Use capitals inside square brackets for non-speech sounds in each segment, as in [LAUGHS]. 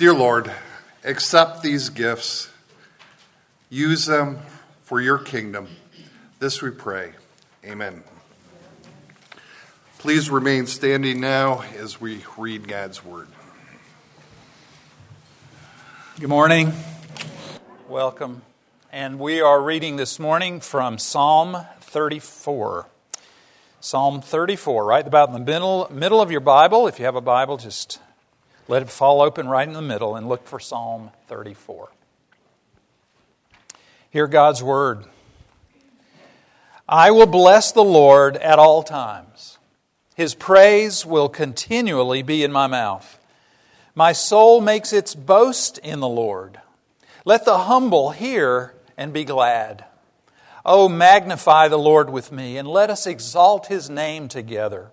Dear Lord, accept these gifts, use them for your kingdom. This we pray. Amen. Please remain standing now as we read God's word. Good morning. Welcome. And we are reading this morning from Psalm 34. Psalm 34, right about in the middle, middle of your Bible. If you have a Bible, just let it fall open right in the middle and look for Psalm 34. Hear God's word. I will bless the Lord at all times. His praise will continually be in my mouth. My soul makes its boast in the Lord. Let the humble hear and be glad. Oh, magnify the Lord with me, and let us exalt his name together.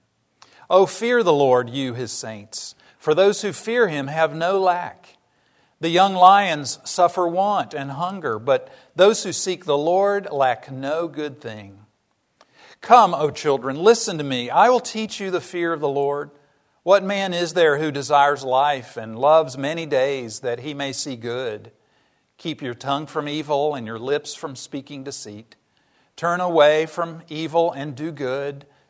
Oh, fear the Lord, you his saints, for those who fear him have no lack. The young lions suffer want and hunger, but those who seek the Lord lack no good thing. Come, O children, listen to me. I will teach you the fear of the Lord. What man is there who desires life and loves many days that he may see good? Keep your tongue from evil and your lips from speaking deceit. Turn away from evil and do good.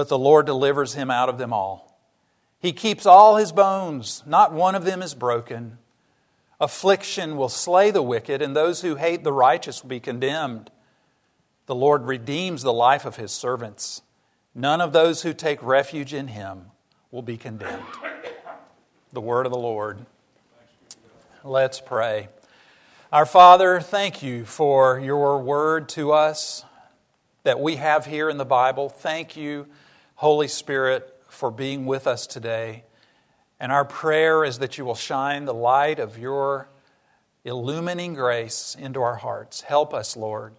but the Lord delivers him out of them all. He keeps all his bones, not one of them is broken. Affliction will slay the wicked, and those who hate the righteous will be condemned. The Lord redeems the life of his servants. None of those who take refuge in him will be condemned. The word of the Lord. Let's pray. Our Father, thank you for your word to us that we have here in the Bible. Thank you, Holy Spirit, for being with us today. And our prayer is that you will shine the light of your illumining grace into our hearts. Help us, Lord.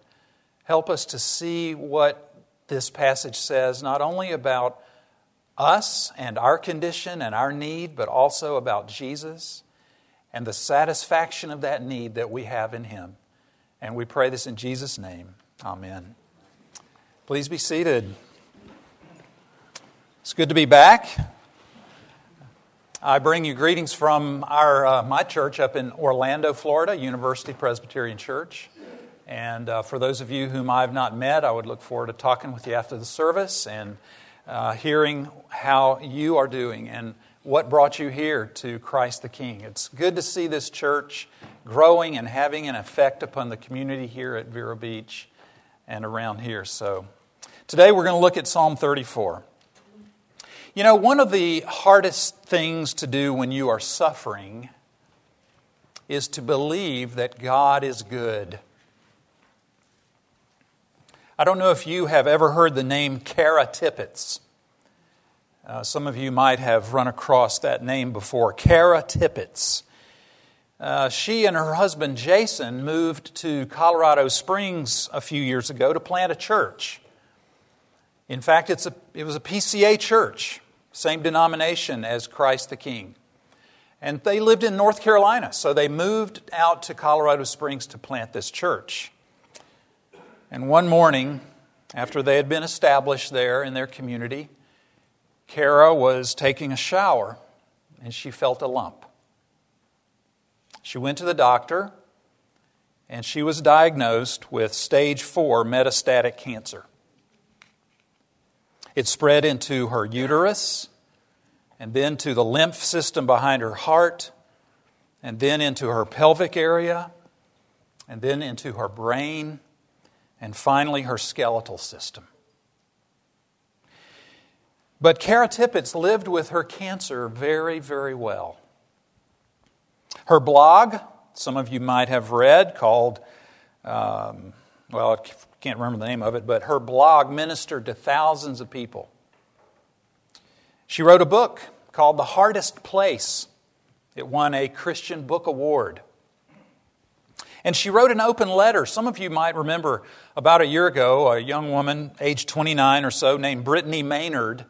Help us to see what this passage says, not only about us and our condition and our need, but also about Jesus and the satisfaction of that need that we have in Him. And we pray this in Jesus' name. Amen. Please be seated. It's good to be back. I bring you greetings from our, uh, my church up in Orlando, Florida, University Presbyterian Church. And uh, for those of you whom I have not met, I would look forward to talking with you after the service and uh, hearing how you are doing and what brought you here to Christ the King. It's good to see this church growing and having an effect upon the community here at Vero Beach and around here. So today we're going to look at Psalm 34. You know, one of the hardest things to do when you are suffering is to believe that God is good. I don't know if you have ever heard the name Kara Tippett. Uh, some of you might have run across that name before. Kara Tippett. Uh, she and her husband Jason moved to Colorado Springs a few years ago to plant a church. In fact, it's a, it was a PCA church, same denomination as Christ the King. And they lived in North Carolina, so they moved out to Colorado Springs to plant this church. And one morning, after they had been established there in their community, Kara was taking a shower and she felt a lump. She went to the doctor and she was diagnosed with stage four metastatic cancer. It spread into her uterus and then to the lymph system behind her heart and then into her pelvic area and then into her brain, and finally her skeletal system. But Kara Tippett lived with her cancer very, very well. Her blog, some of you might have read, called, um, well, I can't remember the name of it, but her blog ministered to thousands of people. She wrote a book called The Hardest Place. It won a Christian Book Award. And she wrote an open letter. Some of you might remember about a year ago, a young woman, age 29 or so, named Brittany Maynard,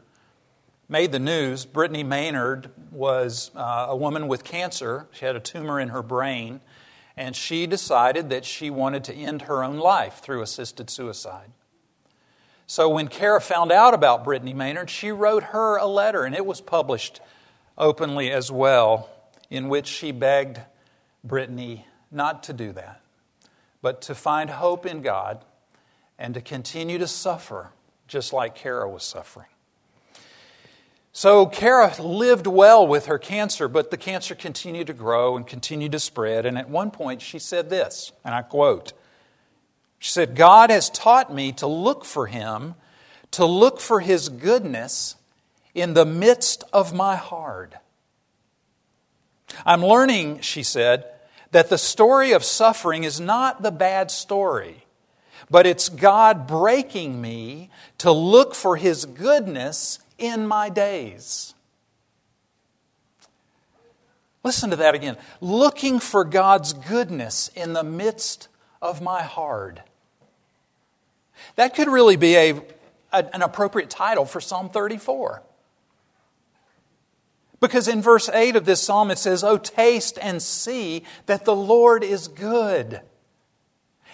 made the news. Brittany Maynard was uh, a woman with cancer. She had a tumor in her brain, and she decided that she wanted to end her own life through assisted suicide. So when Kara found out about Brittany Maynard, she wrote her a letter, and it was published openly as well, in which she begged Brittany not to do that, but to find hope in God and to continue to suffer just like Kara was suffering. So Kara lived well with her cancer, but the cancer continued to grow and continued to spread. And at one point, she said this, and I quote She said, God has taught me to look for Him, to look for His goodness in the midst of my hard. I'm learning, she said, that the story of suffering is not the bad story, but it's God breaking me to look for His goodness in my days. Listen to that again. Looking for God's goodness in the midst of my hard. That could really be a, a, an appropriate title for Psalm 34. Because in verse 8 of this psalm it says, Oh, taste and see that the Lord is good.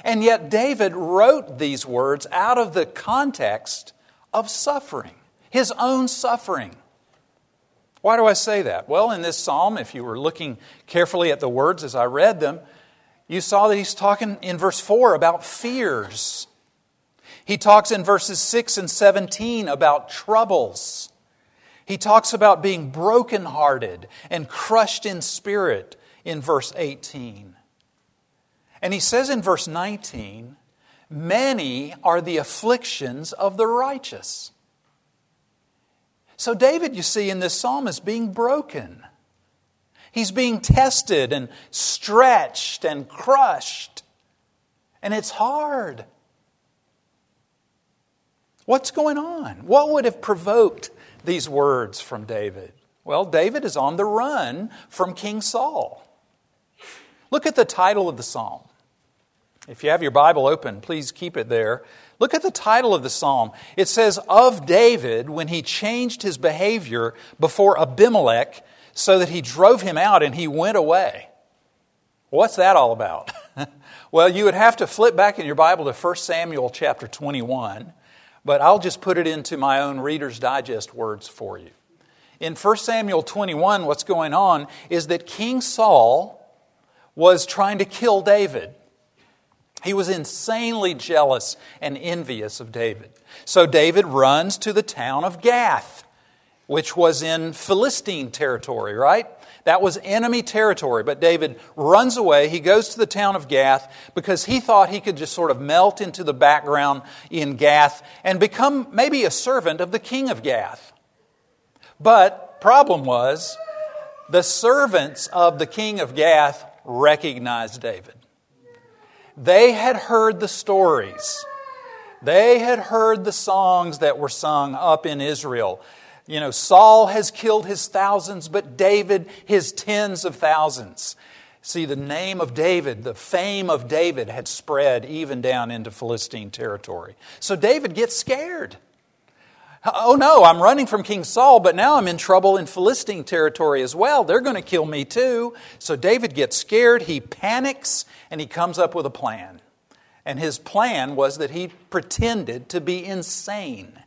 And yet David wrote these words out of the context of suffering his own suffering. Why do I say that? Well, in this psalm, if you were looking carefully at the words as I read them, you saw that he's talking in verse 4 about fears. He talks in verses 6 and 17 about troubles. He talks about being brokenhearted and crushed in spirit in verse 18. And he says in verse 19, Many are the afflictions of the righteous. So, David, you see, in this psalm is being broken. He's being tested and stretched and crushed. And it's hard. What's going on? What would have provoked these words from David? Well, David is on the run from King Saul. Look at the title of the psalm. If you have your Bible open, please keep it there. Look at the title of the psalm. It says, Of David, when he changed his behavior before Abimelech, so that he drove him out and he went away. What's that all about? [LAUGHS] well, you would have to flip back in your Bible to 1 Samuel chapter 21, but I'll just put it into my own Reader's Digest words for you. In 1 Samuel 21, what's going on is that King Saul was trying to kill David. He was insanely jealous and envious of David. So David runs to the town of Gath, which was in Philistine territory, right? That was enemy territory. But David runs away. He goes to the town of Gath because he thought he could just sort of melt into the background in Gath and become maybe a servant of the king of Gath. But problem was the servants of the king of Gath recognized David. They had heard the stories. They had heard the songs that were sung up in Israel. You know, Saul has killed his thousands, but David his tens of thousands. See, the name of David, the fame of David had spread even down into Philistine territory. So David gets scared. Oh no, I'm running from King Saul, but now I'm in trouble in Philistine territory as well. They're going to kill me too. So David gets scared, he panics, and he comes up with a plan. And his plan was that he pretended to be insane.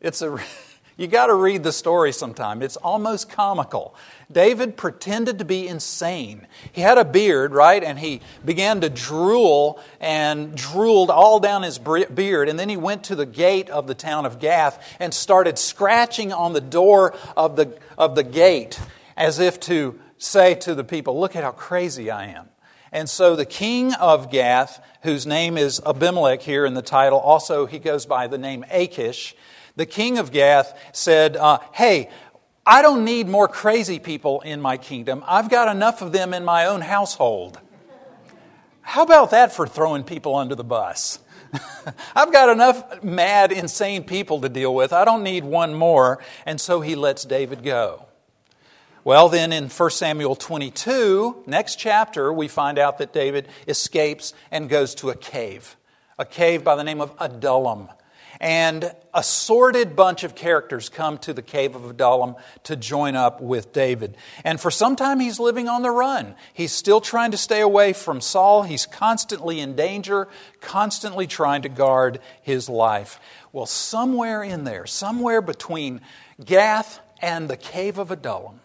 It's a [LAUGHS] you got to read the story sometime. It's almost comical. David pretended to be insane. He had a beard, right? And he began to drool and drooled all down his beard. And then he went to the gate of the town of Gath and started scratching on the door of the, of the gate as if to say to the people, Look at how crazy I am. And so the king of Gath, whose name is Abimelech here in the title, also he goes by the name Achish. The king of Gath said, uh, Hey, I don't need more crazy people in my kingdom. I've got enough of them in my own household. How about that for throwing people under the bus? [LAUGHS] I've got enough mad, insane people to deal with. I don't need one more. And so he lets David go. Well, then in 1 Samuel 22, next chapter, we find out that David escapes and goes to a cave, a cave by the name of Adullam. And a sorted bunch of characters come to the cave of Adullam to join up with David. And for some time, he's living on the run. He's still trying to stay away from Saul. He's constantly in danger, constantly trying to guard his life. Well, somewhere in there, somewhere between Gath and the cave of Adullam,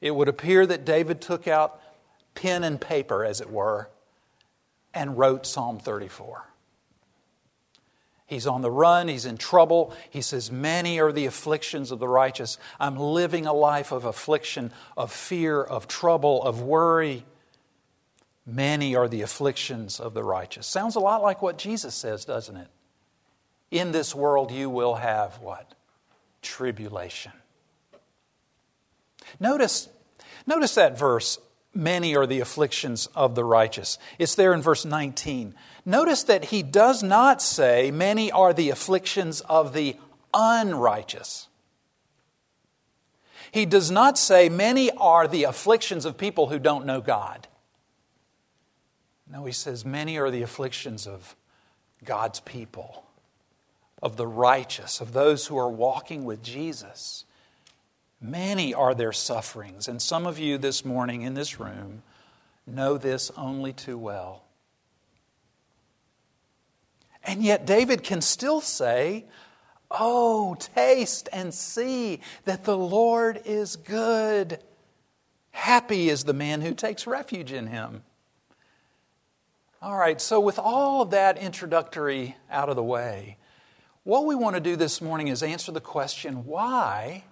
it would appear that David took out pen and paper, as it were, and wrote Psalm 34. He's on the run, he's in trouble. He says, Many are the afflictions of the righteous. I'm living a life of affliction, of fear, of trouble, of worry. Many are the afflictions of the righteous. Sounds a lot like what Jesus says, doesn't it? In this world you will have what? Tribulation. Notice Notice that verse, many are the afflictions of the righteous. It's there in verse 19. Notice that he does not say, many are the afflictions of the unrighteous. He does not say, many are the afflictions of people who don't know God. No, he says, many are the afflictions of God's people, of the righteous, of those who are walking with Jesus. Many are their sufferings, and some of you this morning in this room know this only too well. And yet, David can still say, Oh, taste and see that the Lord is good. Happy is the man who takes refuge in him. All right, so with all of that introductory out of the way, what we want to do this morning is answer the question why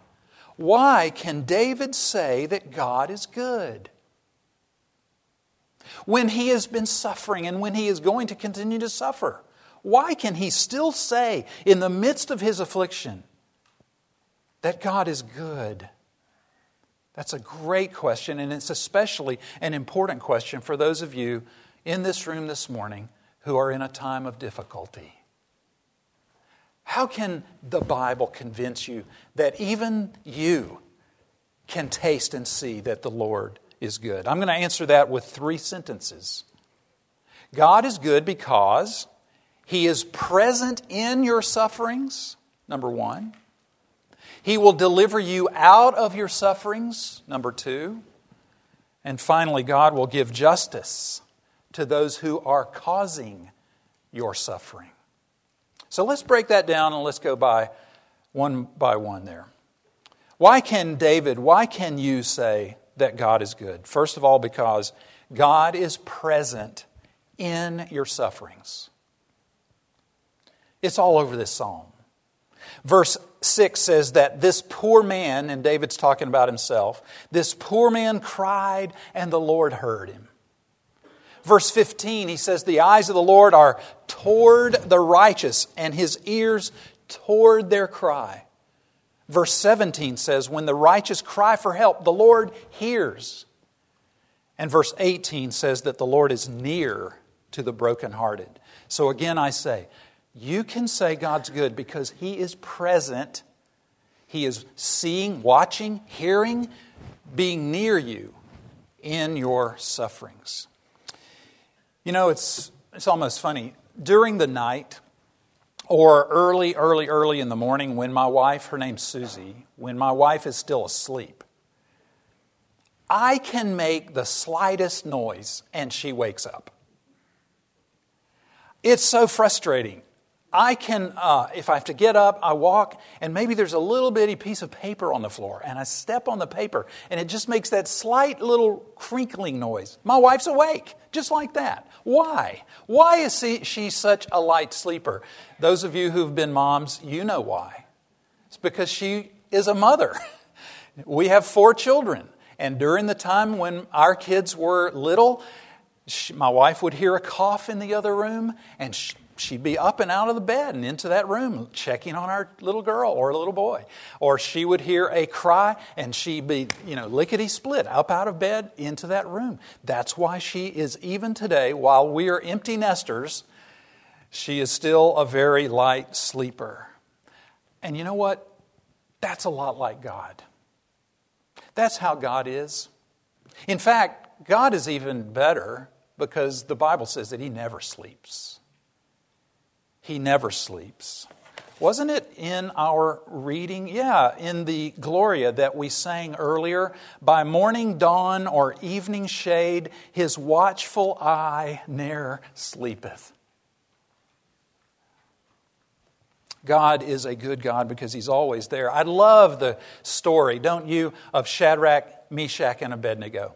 why can David say that God is good? When he has been suffering and when he is going to continue to suffer, why can he still say in the midst of his affliction that God is good? That's a great question, and it's especially an important question for those of you in this room this morning who are in a time of difficulty. How can the Bible convince you that even you can taste and see that the Lord is good? I'm going to answer that with three sentences. God is good because He is present in your sufferings, number one. He will deliver you out of your sufferings, number two. And finally, God will give justice to those who are causing your suffering. So let's break that down and let's go by one by one there. Why can David, why can you say that God is good? First of all, because God is present in your sufferings. It's all over this psalm. Verse 6 says that this poor man, and David's talking about himself, this poor man cried and the Lord heard him. Verse 15, he says, The eyes of the Lord are toward the righteous, and his ears toward their cry. Verse 17 says, When the righteous cry for help, the Lord hears. And verse 18 says that the Lord is near to the brokenhearted. So again, I say, you can say God's good because He is present. He is seeing, watching, hearing, being near you in your sufferings. You know, it's, it's almost funny. During the night, or early, early, early in the morning, when my wife, her name's Susie, when my wife is still asleep, I can make the slightest noise and she wakes up. It's so frustrating. I can, uh, if I have to get up, I walk, and maybe there's a little bitty piece of paper on the floor, and I step on the paper, and it just makes that slight little crinkling noise. My wife's awake, just like that. Why? Why is she, such a light sleeper? Those of you who've been moms, you know why. It's because she is a mother. [LAUGHS] We have four children, and during the time when our kids were little, She, my wife would hear a cough in the other room, and she, she'd be up and out of the bed and into that room checking on our little girl or little boy. Or she would hear a cry and she'd be, you know, lickety split up out of bed into that room. That's why she is, even today, while we are empty nesters, she is still a very light sleeper. And you know what? That's a lot like God. That's how God is. In fact, God is even better because the Bible says that He never sleeps. He never sleeps. Wasn't it in our reading? Yeah, in the Gloria that we sang earlier. By morning dawn or evening shade, his watchful eye ne'er sleepeth. God is a good God because He's always there. I love the story, don't you, of Shadrach, Meshach, and Abednego.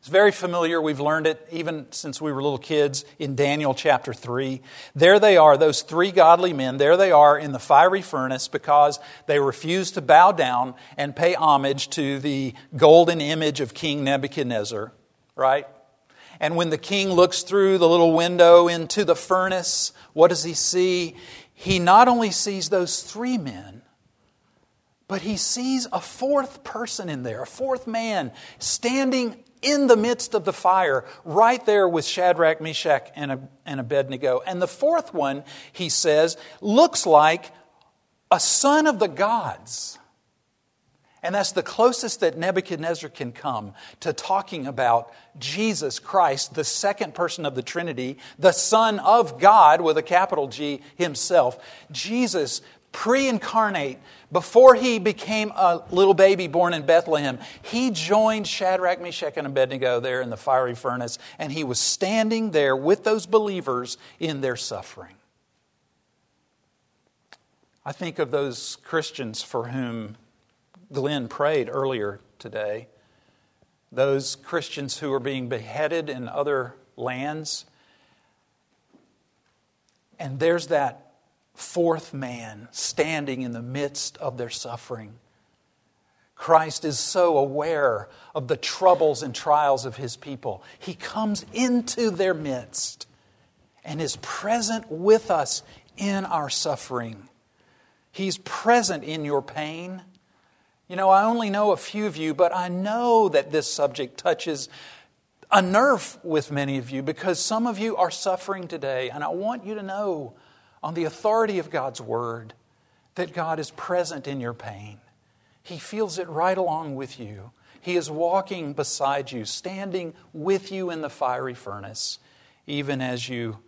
It's very familiar. We've learned it even since we were little kids in Daniel chapter 3. There they are, those three godly men. There they are in the fiery furnace because they refused to bow down and pay homage to the golden image of King Nebuchadnezzar, right? And when the king looks through the little window into the furnace, what does he see? He not only sees those three men, but he sees a fourth person in there, a fourth man standing in the midst of the fire, right there with Shadrach, Meshach, and Abednego. And the fourth one, he says, looks like a son of the gods. And that's the closest that Nebuchadnezzar can come to talking about Jesus Christ, the second person of the Trinity, the Son of God with a capital G himself. Jesus pre incarnate, before he became a little baby born in Bethlehem, he joined Shadrach, Meshach, and Abednego there in the fiery furnace, and he was standing there with those believers in their suffering. I think of those Christians for whom Glenn prayed earlier today, those Christians who are being beheaded in other lands. And there's that fourth man standing in the midst of their suffering. Christ is so aware of the troubles and trials of his people. He comes into their midst and is present with us in our suffering. He's present in your pain. You know, I only know a few of you, but I know that this subject touches a nerve with many of you because some of you are suffering today, and I want you to know on the authority of God's Word that God is present in your pain. He feels it right along with you. He is walking beside you, standing with you in the fiery furnace, even as you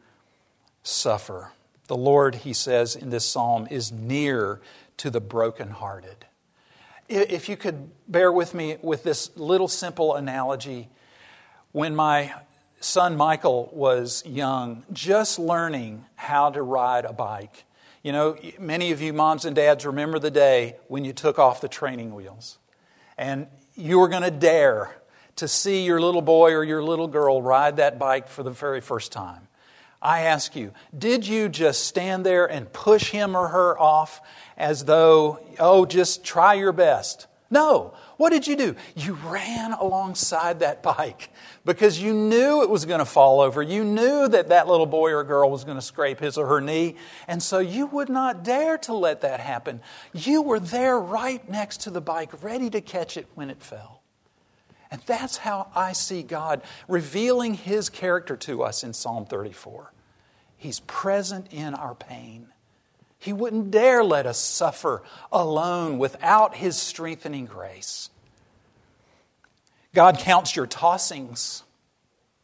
suffer. The Lord, he says in this psalm, is near to the brokenhearted. If you could bear with me with this little simple analogy, when my son Michael was young, just learning how to ride a bike. You know, many of you moms and dads remember the day when you took off the training wheels and you were going to dare to see your little boy or your little girl ride that bike for the very first time. I ask you, did you just stand there and push him or her off as though, oh, just try your best? No. What did you do? You ran alongside that bike because you knew it was going to fall over. You knew that that little boy or girl was going to scrape his or her knee. And so you would not dare to let that happen. You were there right next to the bike, ready to catch it when it fell. And that's how I see God revealing His character to us in Psalm 34. He's present in our pain. He wouldn't dare let us suffer alone without His strengthening grace. God counts your tossings.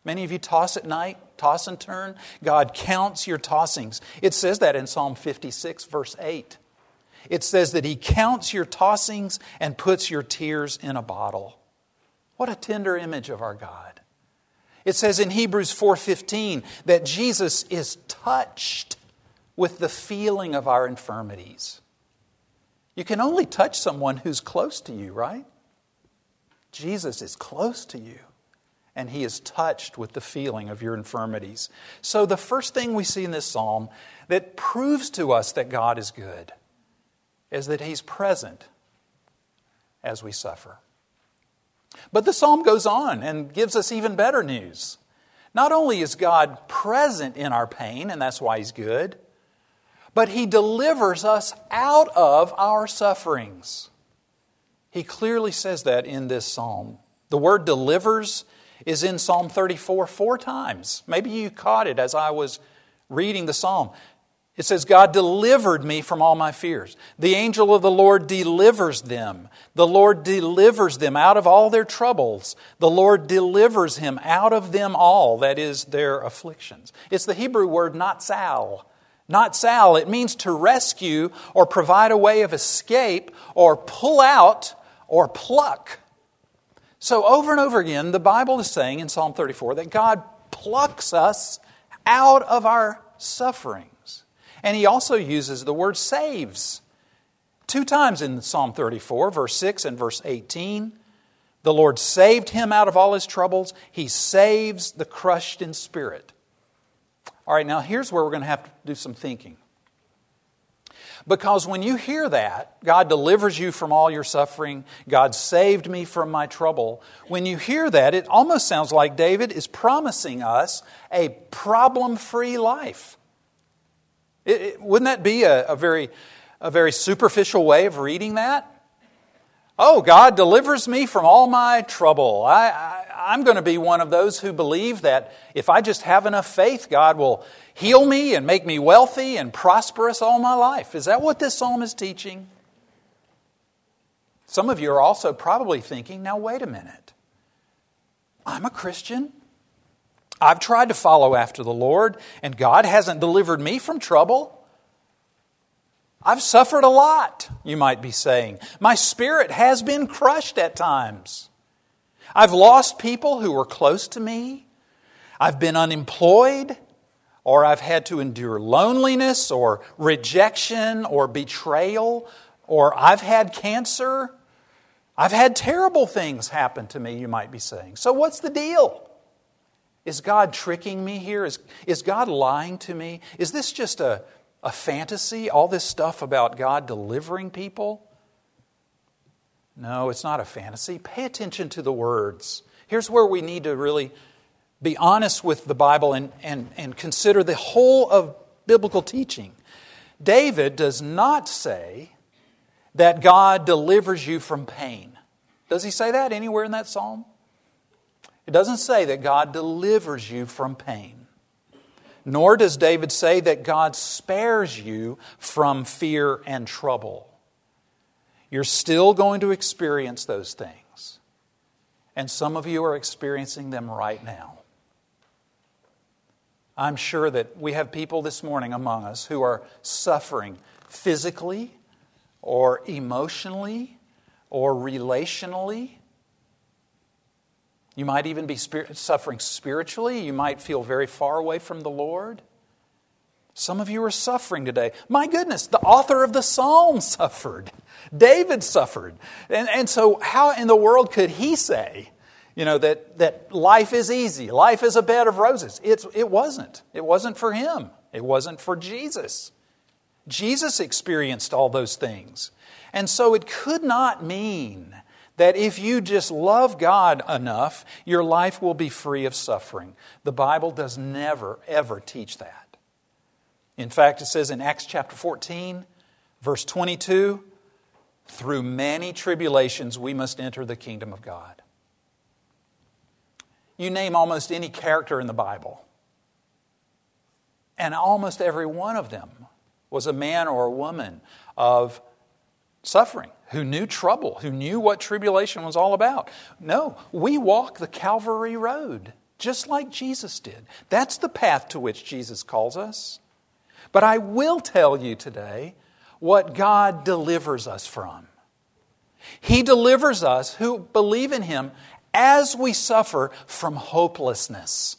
Many of you toss at night, toss and turn. God counts your tossings. It says that in Psalm 56, verse 8. It says that He counts your tossings and puts your tears in a bottle. What a tender image of our God. It says in Hebrews 4:15 that Jesus is touched with the feeling of our infirmities. You can only touch someone who's close to you, right? Jesus is close to you, and he is touched with the feeling of your infirmities. So, the first thing we see in this psalm that proves to us that God is good is that he's present as we suffer. But the psalm goes on and gives us even better news. Not only is God present in our pain, and that's why He's good, but He delivers us out of our sufferings. He clearly says that in this psalm. The word delivers is in Psalm 34 four times. Maybe you caught it as I was reading the psalm. It says, God delivered me from all my fears. The angel of the Lord delivers them. The Lord delivers them out of all their troubles. The Lord delivers him out of them all, that is, their afflictions. It's the Hebrew word not sal. Not sal. It means to rescue or provide a way of escape or pull out or pluck. So, over and over again, the Bible is saying in Psalm 34 that God plucks us out of our sufferings. And He also uses the word saves. Two times in Psalm 34, verse 6 and verse 18. The Lord saved him out of all his troubles. He saves the crushed in spirit. All right, now here's where we're going to have to do some thinking. Because when you hear that, God delivers you from all your suffering, God saved me from my trouble, when you hear that, it almost sounds like David is promising us a problem free life. It, it, wouldn't that be a, a, very, a very superficial way of reading that? Oh, God delivers me from all my trouble. I, I, I'm going to be one of those who believe that if I just have enough faith, God will heal me and make me wealthy and prosperous all my life. Is that what this psalm is teaching? Some of you are also probably thinking, now, wait a minute. I'm a Christian. I've tried to follow after the Lord, and God hasn't delivered me from trouble. I've suffered a lot, you might be saying. My spirit has been crushed at times. I've lost people who were close to me. I've been unemployed, or I've had to endure loneliness, or rejection, or betrayal, or I've had cancer. I've had terrible things happen to me, you might be saying. So, what's the deal? Is God tricking me here? Is, is God lying to me? Is this just a, a fantasy, all this stuff about God delivering people? No, it's not a fantasy. Pay attention to the words. Here's where we need to really be honest with the Bible and, and, and consider the whole of biblical teaching. David does not say that God delivers you from pain. Does he say that anywhere in that psalm? It doesn't say that God delivers you from pain. Nor does David say that God spares you from fear and trouble. You're still going to experience those things. And some of you are experiencing them right now. I'm sure that we have people this morning among us who are suffering physically or emotionally or relationally. You might even be suffering spiritually. You might feel very far away from the Lord. Some of you are suffering today. My goodness, the author of the Psalm [LAUGHS] suffered. David suffered. And, and so, how in the world could he say, you know, that, that life is easy, life is a bed of roses? It's, it wasn't. It wasn't for him, it wasn't for Jesus. Jesus experienced all those things. And so, it could not mean that if you just love God enough, your life will be free of suffering. The Bible does never, ever teach that. In fact, it says in Acts chapter 14, verse 22 through many tribulations we must enter the kingdom of God. You name almost any character in the Bible, and almost every one of them was a man or a woman of suffering, who knew trouble, who knew what tribulation was all about. No, we walk the Calvary Road just like Jesus did. That's the path to which Jesus calls us. But I will tell you today what God delivers us from. He delivers us who believe in Him as we suffer from hopelessness.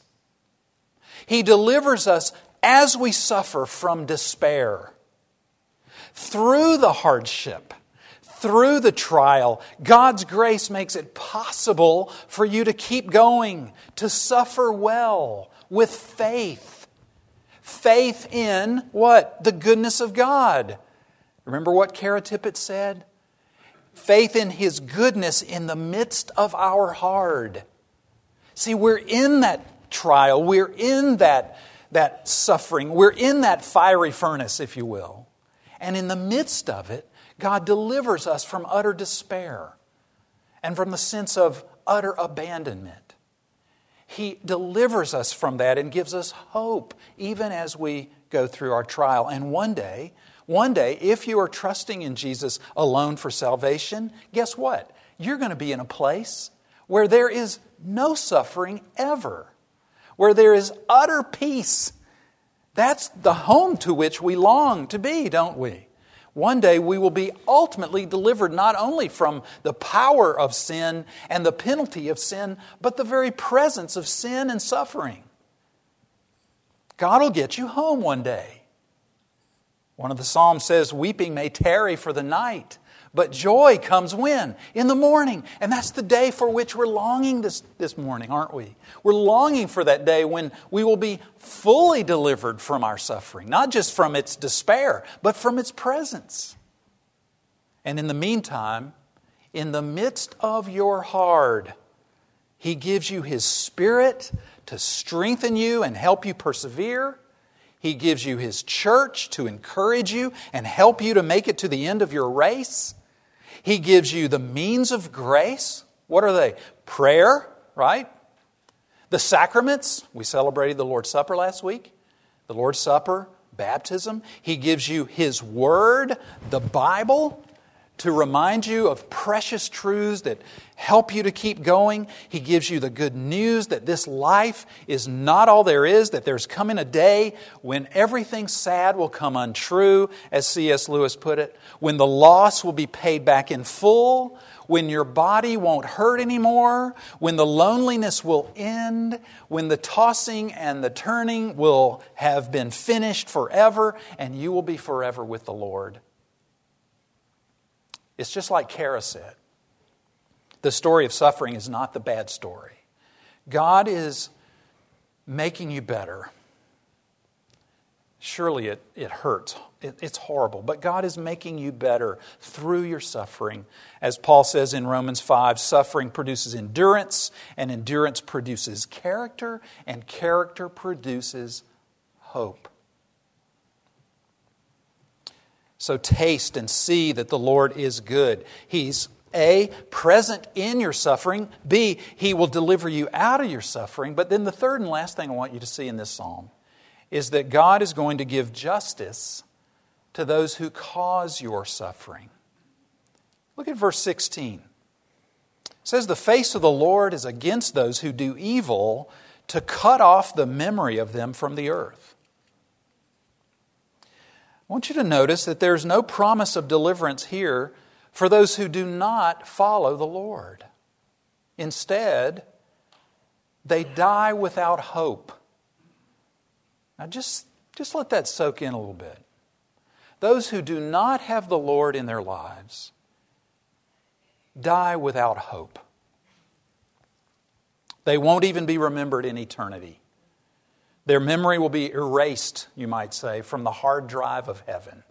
He delivers us as we suffer from despair. Through the hardship, through the trial, God's grace makes it possible for you to keep going, to suffer well with faith faith in what? The goodness of God. Remember what Kara Tippett said? Faith in His goodness in the midst of our hard. See, we're in that trial, we're in that, that suffering, we're in that fiery furnace, if you will. And in the midst of it, God delivers us from utter despair and from the sense of utter abandonment. He delivers us from that and gives us hope even as we go through our trial. And one day, one day, if you are trusting in Jesus alone for salvation, guess what? You're going to be in a place where there is no suffering ever, where there is utter peace. That's the home to which we long to be, don't we? One day we will be ultimately delivered not only from the power of sin and the penalty of sin, but the very presence of sin and suffering. God will get you home one day. One of the Psalms says, Weeping may tarry for the night, but joy comes when? In the morning. And that's the day for which we're longing this, this morning, aren't we? We're longing for that day when we will be fully delivered from our suffering, not just from its despair, but from its presence. And in the meantime, in the midst of your hard, He gives you His Spirit to strengthen you and help you persevere. He gives you His church to encourage you and help you to make it to the end of your race. He gives you the means of grace. What are they? Prayer, right? The sacraments. We celebrated the Lord's Supper last week. The Lord's Supper, baptism. He gives you His Word, the Bible to remind you of precious truths that help you to keep going. He gives you the good news that this life is not all there is, that there's coming a day when everything sad will come untrue, as C.S. Lewis put it, when the loss will be paid back in full, when your body won't hurt anymore, when the loneliness will end, when the tossing and the turning will have been finished forever, and you will be forever with the Lord. It's just like Kara said. The story of suffering is not the bad story. God is making you better. Surely it, it hurts. It, it's horrible. But God is making you better through your suffering. As Paul says in Romans 5, suffering produces endurance, and endurance produces character, and character produces hope. So taste and see that the Lord is good. He's A, present in your suffering. B, He will deliver you out of your suffering. But then the third and last thing I want you to see in this psalm is that God is going to give justice to those who cause your suffering. Look at verse 16. It says, The face of the Lord is against those who do evil to cut off the memory of them from the earth. I want you to notice that there's no promise of deliverance here for those who do not follow the Lord. Instead, they die without hope. Now, just, just let that soak in a little bit. Those who do not have the Lord in their lives die without hope. They won't even be remembered in eternity. Their memory will be erased, you might say, from the hard drive of heaven.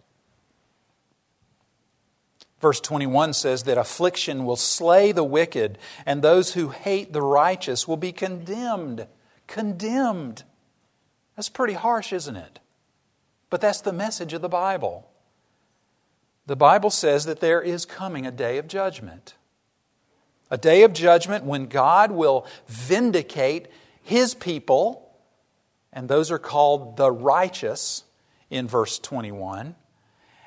Verse 21 says that affliction will slay the wicked, and those who hate the righteous will be condemned. Condemned. That's pretty harsh, isn't it? But that's the message of the Bible. The Bible says that there is coming a day of judgment. A day of judgment when God will vindicate His people and those are called the righteous in verse 21.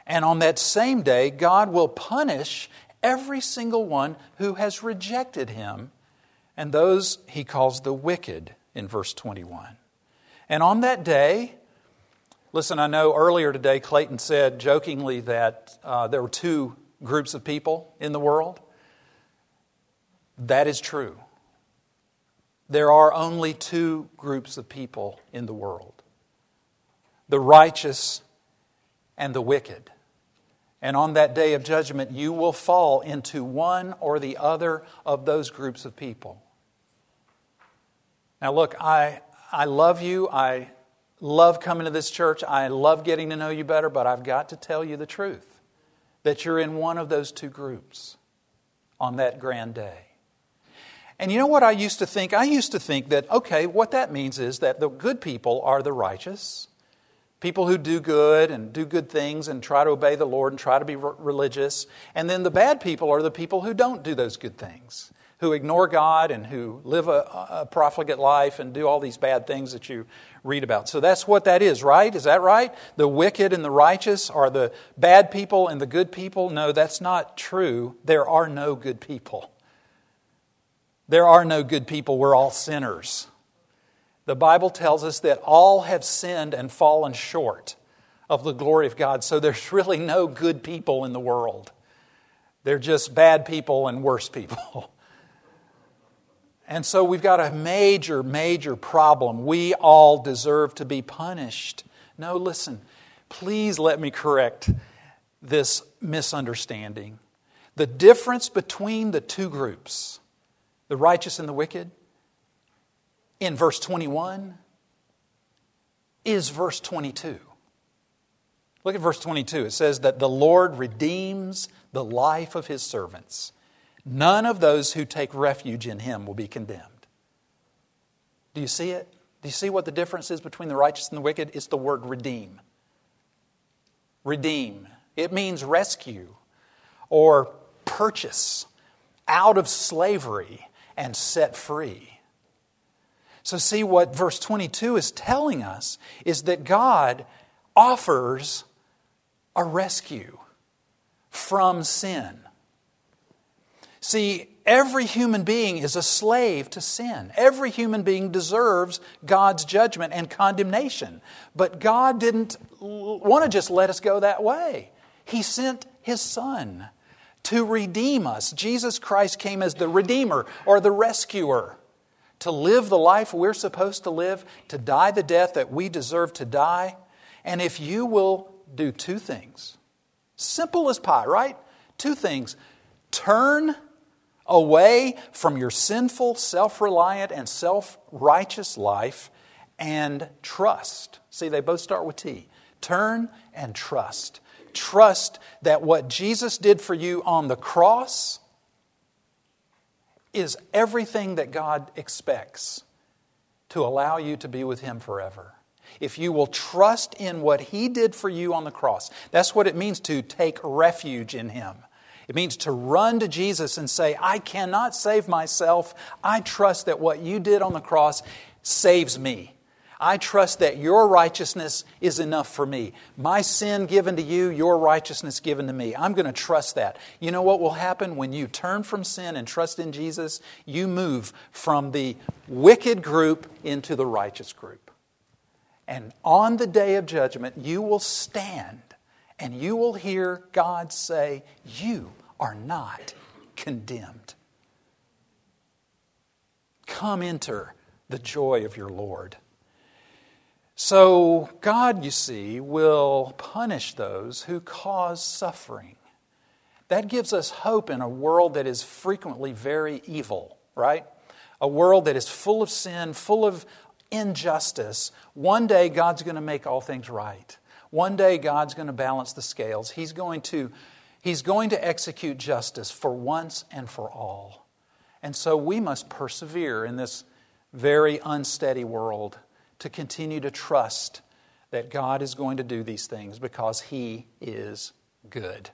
And on that same day, God will punish every single one who has rejected him, and those he calls the wicked in verse 21. And on that day, listen, I know earlier today Clayton said jokingly that uh, there were two groups of people in the world. That is true there are only two groups of people in the world the righteous and the wicked. And on that day of judgment, you will fall into one or the other of those groups of people. Now, look, I, I love you. I love coming to this church. I love getting to know you better, but I've got to tell you the truth that you're in one of those two groups on that grand day. And you know what I used to think? I used to think that, okay, what that means is that the good people are the righteous, people who do good and do good things and try to obey the Lord and try to be religious. And then the bad people are the people who don't do those good things, who ignore God and who live a, a profligate life and do all these bad things that you read about. So that's what that is, right? Is that right? The wicked and the righteous are the bad people and the good people? No, that's not true. There are no good people. There are no good people, we're all sinners. The Bible tells us that all have sinned and fallen short of the glory of God, so there's really no good people in the world. They're just bad people and worse people. [LAUGHS] And so we've got a major, major problem. We all deserve to be punished. No, listen, please let me correct this misunderstanding. The difference between the two groups the righteous and the wicked, in verse 21 is verse 22. Look at verse 22. It says that the Lord redeems the life of his servants. None of those who take refuge in him will be condemned. Do you see it? Do you see what the difference is between the righteous and the wicked? It's the word redeem. Redeem. It means rescue or purchase out of slavery and set free. So, see what verse 22 is telling us is that God offers a rescue from sin. See, every human being is a slave to sin. Every human being deserves God's judgment and condemnation. But God didn't want to just let us go that way. He sent His Son to redeem us. Jesus Christ came as the Redeemer or the Rescuer to live the life we're supposed to live, to die the death that we deserve to die. And if you will do two things, simple as pie, right? Two things. Turn away from your sinful, self reliant, and self righteous life and trust. See, they both start with T. Turn and trust. Trust that what Jesus did for you on the cross is everything that God expects to allow you to be with Him forever. If you will trust in what He did for you on the cross, that's what it means to take refuge in Him. It means to run to Jesus and say, I cannot save myself. I trust that what you did on the cross saves me. I trust that your righteousness is enough for me. My sin given to you, your righteousness given to me. I'm going to trust that. You know what will happen when you turn from sin and trust in Jesus? You move from the wicked group into the righteous group. And on the day of judgment, you will stand and you will hear God say, You are not condemned. Come enter the joy of your Lord. So, God, you see, will punish those who cause suffering. That gives us hope in a world that is frequently very evil, right? A world that is full of sin, full of injustice. One day, God's going to make all things right. One day, God's going to balance the scales. He's going to, he's going to execute justice for once and for all. And so we must persevere in this very unsteady world to continue to trust that God is going to do these things because He is good.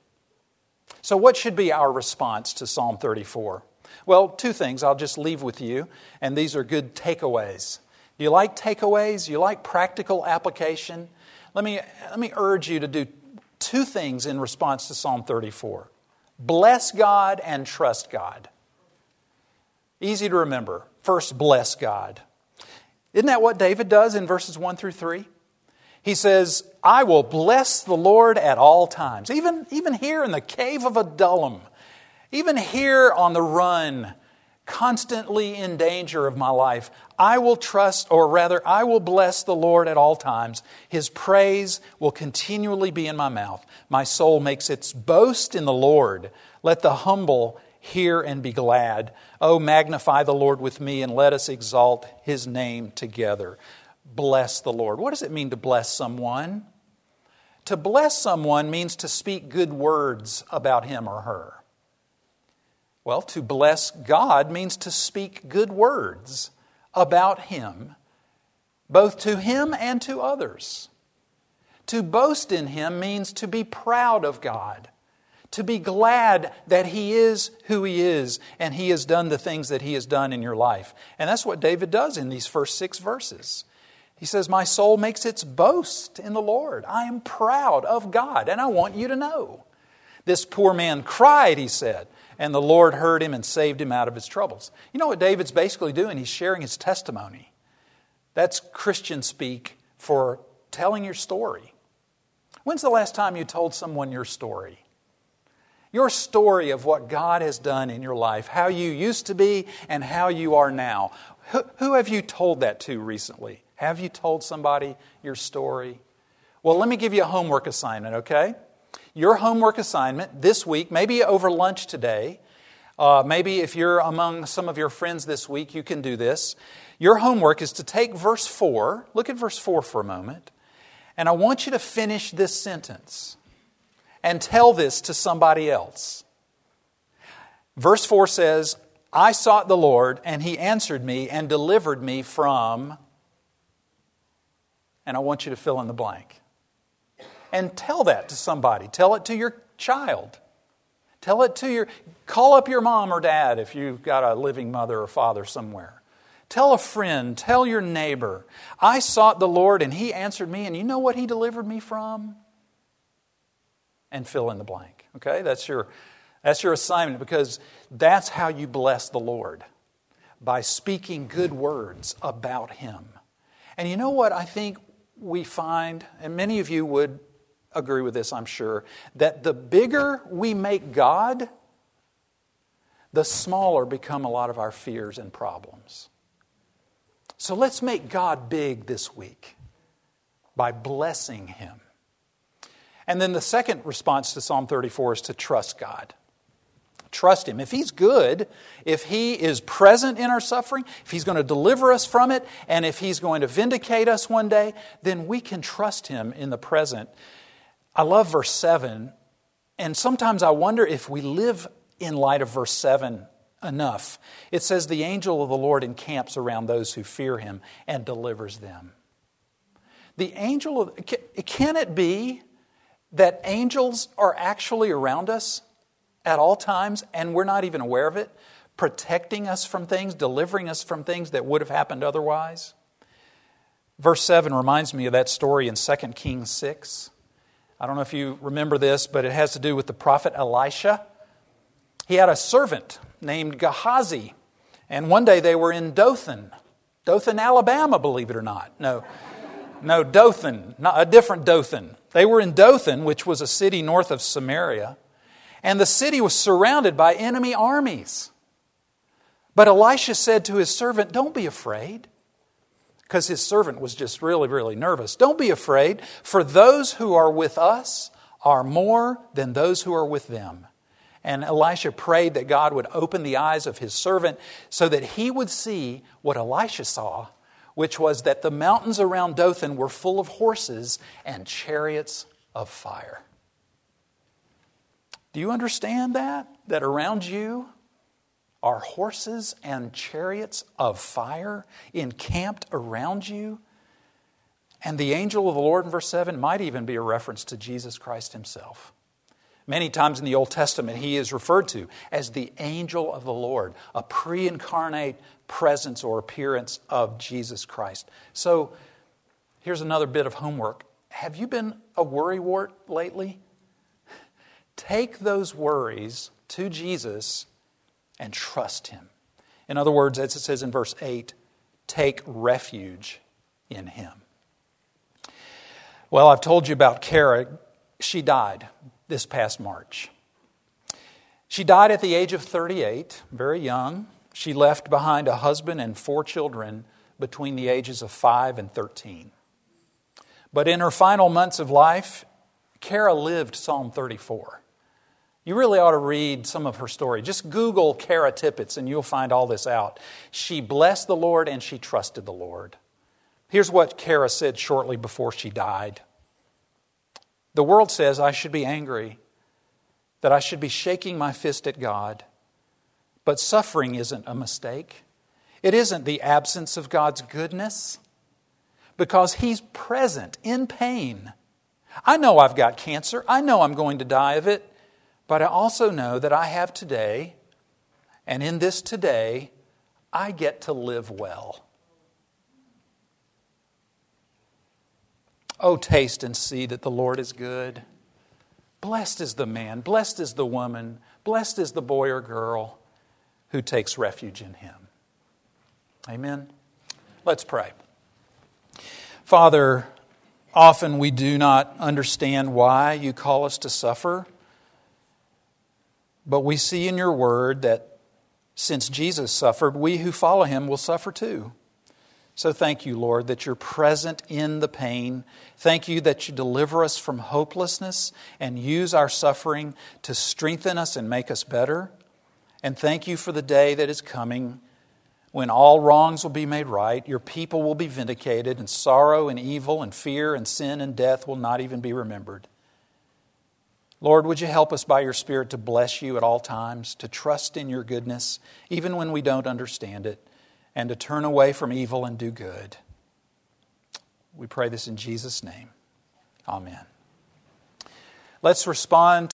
So, what should be our response to Psalm 34? Well, two things I'll just leave with you, and these are good takeaways. You like takeaways? You like practical application? Let me, let me urge you to do two things in response to Psalm 34 bless God and trust God. Easy to remember. First, bless God. Isn't that what David does in verses 1 through 3? He says, I will bless the Lord at all times. Even, even here in the cave of Adullam, even here on the run, constantly in danger of my life, I will trust, or rather, I will bless the Lord at all times. His praise will continually be in my mouth. My soul makes its boast in the Lord. Let the humble hear and be glad. Oh, magnify the Lord with me and let us exalt his name together. Bless the Lord. What does it mean to bless someone? To bless someone means to speak good words about him or her. Well, to bless God means to speak good words about Him, both to Him and to others. To boast in Him means to be proud of God, to be glad that He is who He is and He has done the things that He has done in your life. And that's what David does in these first six verses. He says, My soul makes its boast in the Lord. I am proud of God, and I want you to know. This poor man cried, he said, and the Lord heard him and saved him out of his troubles. You know what David's basically doing? He's sharing his testimony. That's Christian speak for telling your story. When's the last time you told someone your story? Your story of what God has done in your life, how you used to be and how you are now. Who, who have you told that to recently? Have you told somebody your story? Well, let me give you a homework assignment, okay? Your homework assignment this week, maybe over lunch today, uh, maybe if you're among some of your friends this week, you can do this. Your homework is to take verse 4, look at verse 4 for a moment, and I want you to finish this sentence and tell this to somebody else. Verse 4 says, I sought the Lord, and he answered me and delivered me from. And I want you to fill in the blank. And tell that to somebody. Tell it to your child. Tell it to your, call up your mom or dad if you've got a living mother or father somewhere. Tell a friend, tell your neighbor. I sought the Lord and he answered me, and you know what he delivered me from? And fill in the blank. Okay? That's your, that's your assignment because that's how you bless the Lord by speaking good words about him. And you know what I think we find, and many of you would agree with this, I'm sure, that the bigger we make God, the smaller become a lot of our fears and problems. So let's make God big this week by blessing Him. And then the second response to Psalm 34 is to trust God. Trust Him. If He's good, if He is present in our suffering, if He's going to deliver us from it, and if He's going to vindicate us one day, then we can trust Him in the present. I love verse 7, and sometimes I wonder if we live in light of verse 7 enough. It says, The angel of the Lord encamps around those who fear him and delivers them. The angel of, can it be that angels are actually around us at all times and we're not even aware of it, protecting us from things, delivering us from things that would have happened otherwise? Verse 7 reminds me of that story in 2 Kings 6. I don't know if you remember this, but it has to do with the prophet Elisha. He had a servant named Gehazi. And one day they were in Dothan, Dothan, Alabama, believe it or not. No, no, Dothan, not a different Dothan. They were in Dothan, which was a city north of Samaria, and the city was surrounded by enemy armies. But Elisha said to his servant, Don't be afraid, because his servant was just really, really nervous. Don't be afraid, for those who are with us are more than those who are with them. And Elisha prayed that God would open the eyes of his servant so that he would see what Elisha saw, which was that the mountains around Dothan were full of horses and chariots of fire. Do you understand that? That around you are horses and chariots of fire encamped around you? And the angel of the Lord in verse 7 might even be a reference to Jesus Christ himself. Many times in the Old Testament, he is referred to as the angel of the Lord, a pre incarnate presence or appearance of Jesus Christ. So here's another bit of homework. Have you been a worrywart lately? [LAUGHS] Take those worries to Jesus and trust him. In other words, as it says in verse 8, take refuge in him. Well, I've told you about Kara. She died this past March. She died at the age of 38, very young. She left behind a husband and four children between the ages of 5 and 13. But in her final months of life, Kara lived Psalm 34. You really ought to read some of her story. Just Google Kara Tippett and you'll find all this out. She blessed the Lord and she trusted the Lord. Here's what Kara said shortly before she died the world says I should be angry, that I should be shaking my fist at God, But suffering isn't a mistake. It isn't the absence of God's goodness because He's present in pain. I know I've got cancer. I know I'm going to die of it. But I also know that I have today, and in this today, I get to live well. Oh, taste and see that the Lord is good. Blessed is the man, blessed is the woman, blessed is the boy or girl who takes refuge in him. Amen. Let's pray. Father, often we do not understand why you call us to suffer, but we see in your word that since Jesus suffered, we who follow him will suffer too. So thank you, Lord, that you're present in the pain. Thank you that you deliver us from hopelessness and use our suffering to strengthen us and make us better. And thank you for the day that is coming when all wrongs will be made right, your people will be vindicated, and sorrow and evil and fear and sin and death will not even be remembered. Lord, would you help us by your Spirit to bless you at all times, to trust in your goodness, even when we don't understand it? And to turn away from evil and do good. We pray this in Jesus' name. Amen. Let's respond.